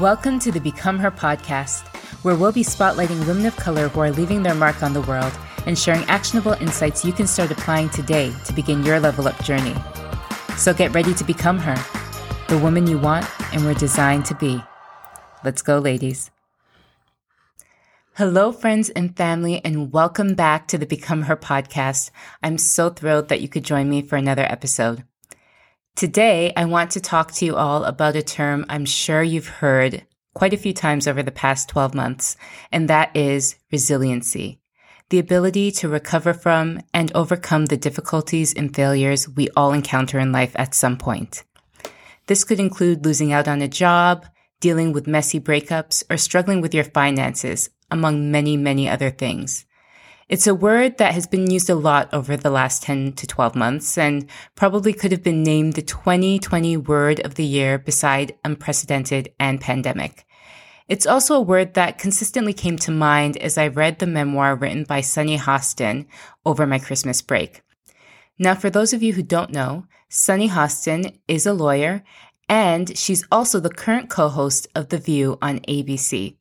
Welcome to the Become Her podcast, where we'll be spotlighting women of color who are leaving their mark on the world and sharing actionable insights you can start applying today to begin your level up journey. So get ready to become her, the woman you want and were designed to be. Let's go, ladies. Hello, friends and family, and welcome back to the Become Her podcast. I'm so thrilled that you could join me for another episode. Today, I want to talk to you all about a term I'm sure you've heard quite a few times over the past 12 months, and that is resiliency. The ability to recover from and overcome the difficulties and failures we all encounter in life at some point. This could include losing out on a job, dealing with messy breakups, or struggling with your finances, among many, many other things. It's a word that has been used a lot over the last 10 to 12 months and probably could have been named the 2020 word of the year beside unprecedented and pandemic. It's also a word that consistently came to mind as I read the memoir written by Sunny Hostin over my Christmas break. Now, for those of you who don't know, Sunny Hostin is a lawyer and she's also the current co-host of The View on ABC.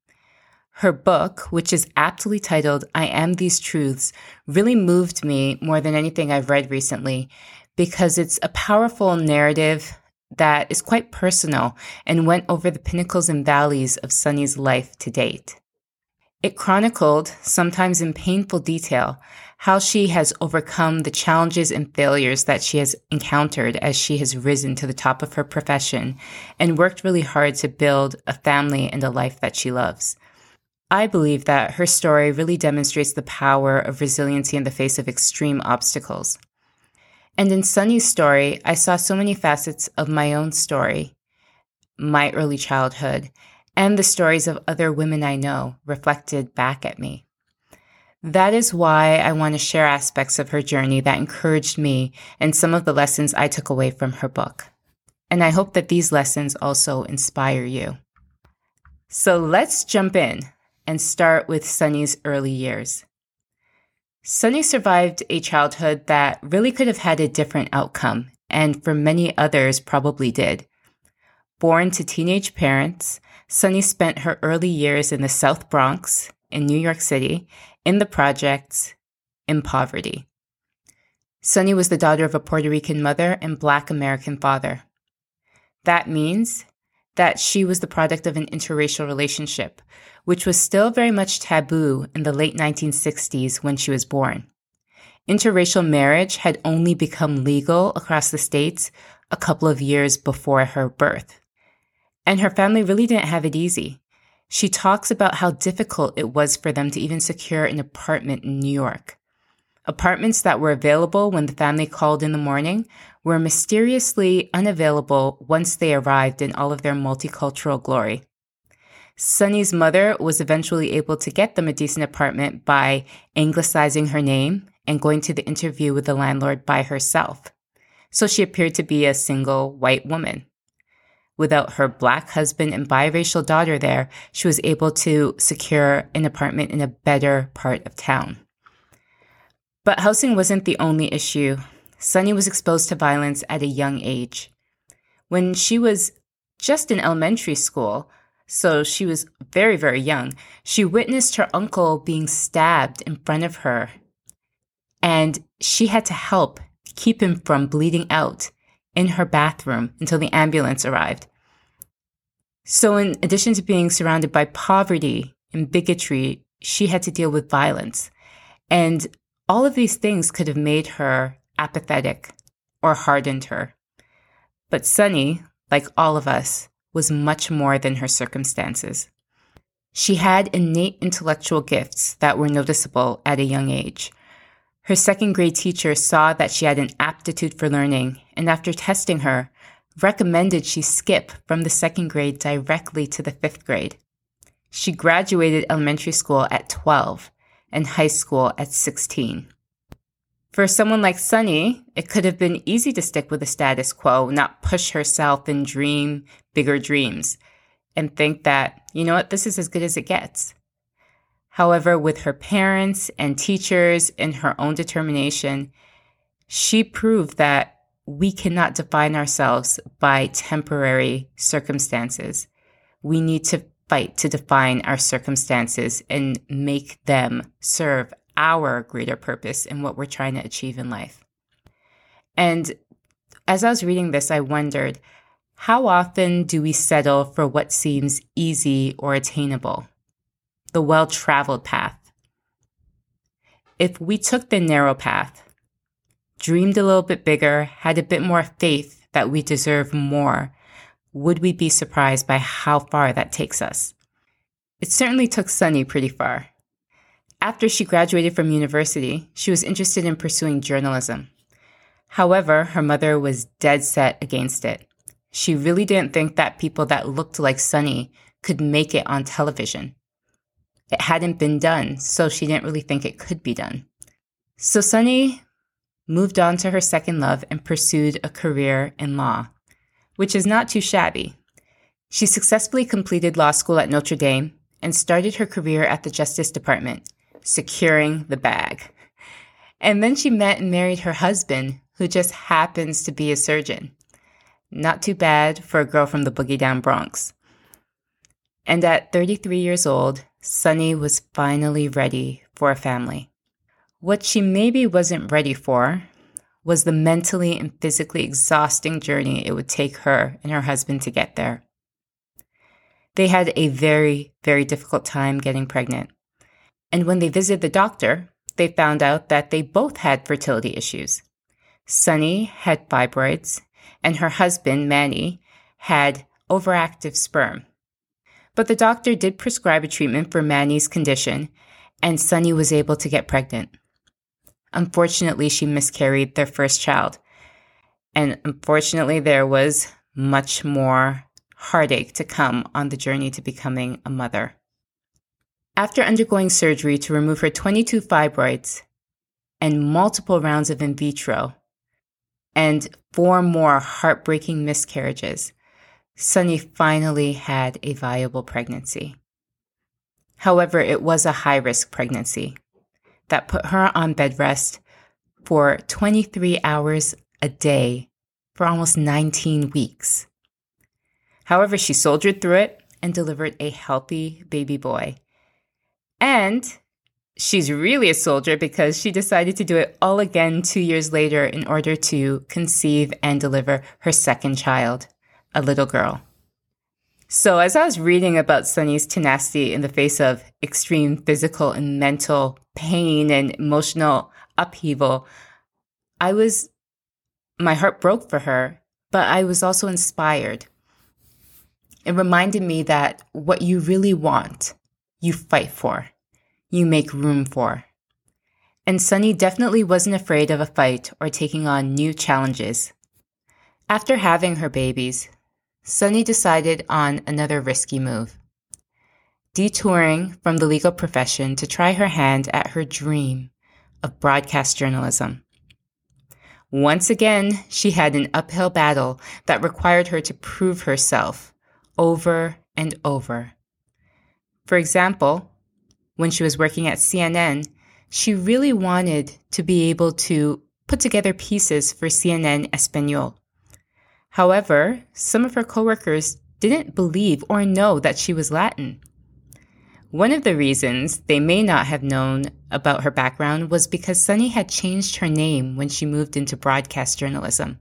Her book, which is aptly titled I Am These Truths, really moved me more than anything I've read recently because it's a powerful narrative that is quite personal and went over the pinnacles and valleys of Sunny's life to date. It chronicled, sometimes in painful detail, how she has overcome the challenges and failures that she has encountered as she has risen to the top of her profession and worked really hard to build a family and a life that she loves. I believe that her story really demonstrates the power of resiliency in the face of extreme obstacles. And in Sunny's story, I saw so many facets of my own story, my early childhood, and the stories of other women I know reflected back at me. That is why I want to share aspects of her journey that encouraged me and some of the lessons I took away from her book. And I hope that these lessons also inspire you. So let's jump in and start with Sunny's early years. Sunny survived a childhood that really could have had a different outcome, and for many others probably did. Born to teenage parents, Sunny spent her early years in the South Bronx, in New York City, in the projects, in poverty. Sunny was the daughter of a Puerto Rican mother and Black American father. That means that she was the product of an interracial relationship, which was still very much taboo in the late 1960s when she was born. Interracial marriage had only become legal across the states a couple of years before her birth. And her family really didn't have it easy. She talks about how difficult it was for them to even secure an apartment in New York. Apartments that were available when the family called in the morning were mysteriously unavailable once they arrived in all of their multicultural glory. Sunny's mother was eventually able to get them a decent apartment by anglicizing her name and going to the interview with the landlord by herself. So she appeared to be a single white woman. Without her black husband and biracial daughter there, she was able to secure an apartment in a better part of town. But housing wasn't the only issue. Sunny was exposed to violence at a young age. When she was just in elementary school, so she was very, very young, she witnessed her uncle being stabbed in front of her. And she had to help keep him from bleeding out in her bathroom until the ambulance arrived. So, in addition to being surrounded by poverty and bigotry, she had to deal with violence. And all of these things could have made her apathetic or hardened her. But Sunny, like all of us, was much more than her circumstances. She had innate intellectual gifts that were noticeable at a young age. Her second grade teacher saw that she had an aptitude for learning and after testing her, recommended she skip from the second grade directly to the fifth grade. She graduated elementary school at 12 and high school at 16. For someone like Sunny, it could have been easy to stick with the status quo, not push herself and dream bigger dreams, and think that, you know what, this is as good as it gets. However, with her parents and teachers and her own determination, she proved that we cannot define ourselves by temporary circumstances. we need to fight to define our circumstances and make them serve our greater purpose and what we're trying to achieve in life. And as I was reading this, I wondered how often do we settle for what seems easy or attainable, the well traveled path? If we took the narrow path, dreamed a little bit bigger, had a bit more faith that we deserve more, would we be surprised by how far that takes us? It certainly took Sunny pretty far. After she graduated from university, she was interested in pursuing journalism. However, her mother was dead set against it. She really didn't think that people that looked like Sunny could make it on television. It hadn't been done, so she didn't really think it could be done. So Sunny moved on to her second love and pursued a career in law which is not too shabby. She successfully completed law school at Notre Dame and started her career at the Justice Department, securing the bag. And then she met and married her husband, who just happens to be a surgeon. Not too bad for a girl from the boogie down Bronx. And at 33 years old, Sunny was finally ready for a family. What she maybe wasn't ready for was the mentally and physically exhausting journey it would take her and her husband to get there. They had a very, very difficult time getting pregnant. And when they visited the doctor, they found out that they both had fertility issues. Sunny had fibroids, and her husband, Manny, had overactive sperm. But the doctor did prescribe a treatment for Manny's condition, and Sunny was able to get pregnant. Unfortunately, she miscarried their first child. And unfortunately, there was much more heartache to come on the journey to becoming a mother. After undergoing surgery to remove her 22 fibroids and multiple rounds of in vitro and four more heartbreaking miscarriages, Sunny finally had a viable pregnancy. However, it was a high risk pregnancy that put her on bed rest for 23 hours a day for almost 19 weeks. However, she soldiered through it and delivered a healthy baby boy. And she's really a soldier because she decided to do it all again two years later in order to conceive and deliver her second child, a little girl. So, as I was reading about Sunny's tenacity in the face of extreme physical and mental pain and emotional upheaval, I was, my heart broke for her, but I was also inspired. It reminded me that what you really want, you fight for, you make room for. And Sunny definitely wasn't afraid of a fight or taking on new challenges. After having her babies, Sunny decided on another risky move. Detouring from the legal profession to try her hand at her dream of broadcast journalism. Once again, she had an uphill battle that required her to prove herself over and over. For example, when she was working at CNN, she really wanted to be able to put together pieces for CNN Espanol However, some of her coworkers didn't believe or know that she was Latin. One of the reasons they may not have known about her background was because Sunny had changed her name when she moved into broadcast journalism.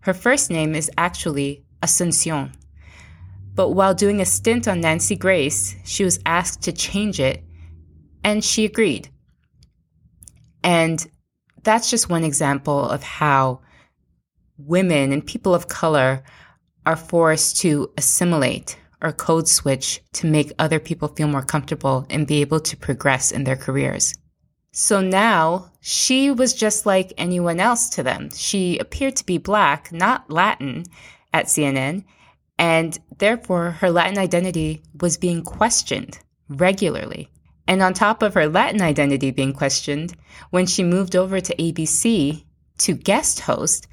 Her first name is actually Asuncion. But while doing a stint on Nancy Grace, she was asked to change it, and she agreed. And that's just one example of how women and people of color are forced to assimilate or code switch to make other people feel more comfortable and be able to progress in their careers. So now she was just like anyone else to them. She appeared to be black, not Latin at CNN, and therefore her Latin identity was being questioned regularly. And on top of her Latin identity being questioned, when she moved over to ABC to guest host,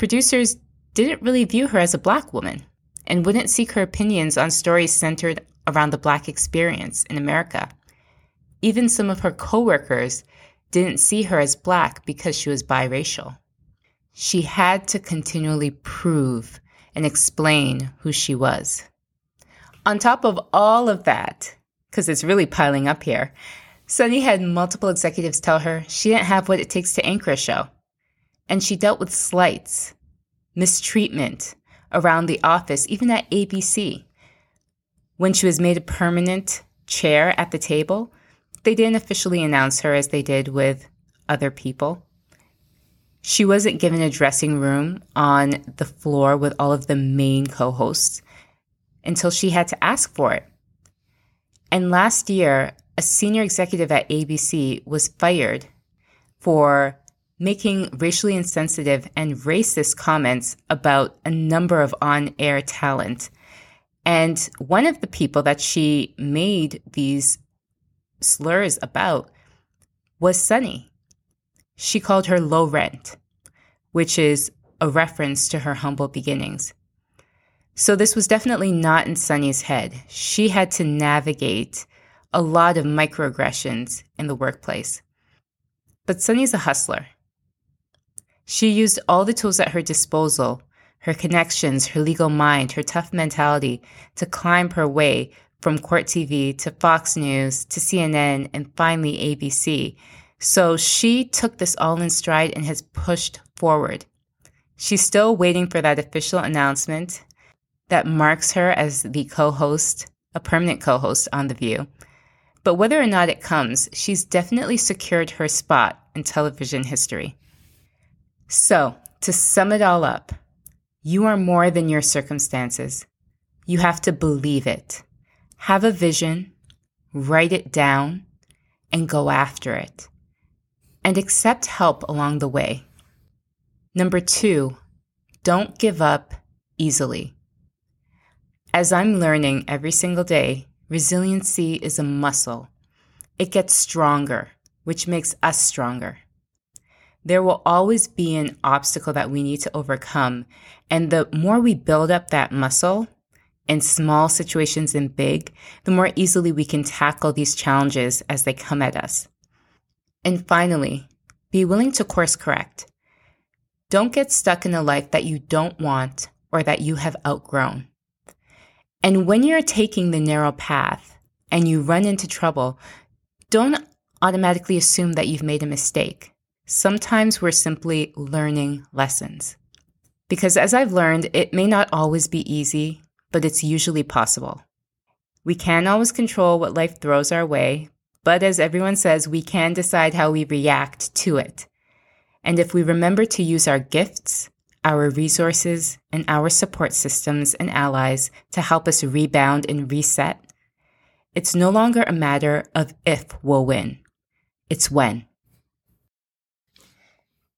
producers didn't really view her as a black woman and wouldn't seek her opinions on stories centered around the black experience in America. Even some of her coworkers didn't see her as black because she was biracial. She had to continually prove and explain who she was. On top of all of that, because it's really piling up here, Sunny had multiple executives tell her she didn't have what it takes to anchor a show. And she dealt with slights, mistreatment around the office, even at ABC. When she was made a permanent chair at the table, they didn't officially announce her as they did with other people. She wasn't given a dressing room on the floor with all of the main co hosts until she had to ask for it. And last year, a senior executive at ABC was fired for making racially insensitive and racist comments about a number of on air talent. And one of the people that she made these slurs about was Sunny. She called her low rent, which is a reference to her humble beginnings. So this was definitely not in Sunny's head. She had to navigate a lot of microaggressions in the workplace. But Sunny's a hustler. She used all the tools at her disposal her connections, her legal mind, her tough mentality to climb her way from Court TV to Fox News to CNN and finally ABC. So she took this all in stride and has pushed forward. She's still waiting for that official announcement that marks her as the co host, a permanent co host on The View. But whether or not it comes, she's definitely secured her spot in television history. So, to sum it all up, you are more than your circumstances. You have to believe it. Have a vision, write it down, and go after it. And accept help along the way. Number two, don't give up easily. As I'm learning every single day, resiliency is a muscle. It gets stronger, which makes us stronger. There will always be an obstacle that we need to overcome. And the more we build up that muscle in small situations and big, the more easily we can tackle these challenges as they come at us. And finally, be willing to course correct. Don't get stuck in a life that you don't want or that you have outgrown. And when you're taking the narrow path and you run into trouble, don't automatically assume that you've made a mistake. Sometimes we're simply learning lessons. Because as I've learned, it may not always be easy, but it's usually possible. We can't always control what life throws our way, but as everyone says, we can decide how we react to it. And if we remember to use our gifts, our resources, and our support systems and allies to help us rebound and reset, it's no longer a matter of if we'll win. It's when.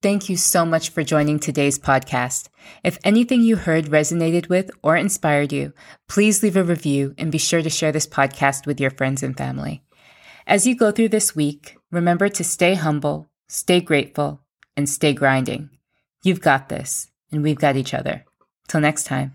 Thank you so much for joining today's podcast. If anything you heard resonated with or inspired you, please leave a review and be sure to share this podcast with your friends and family. As you go through this week, remember to stay humble, stay grateful, and stay grinding. You've got this and we've got each other. Till next time.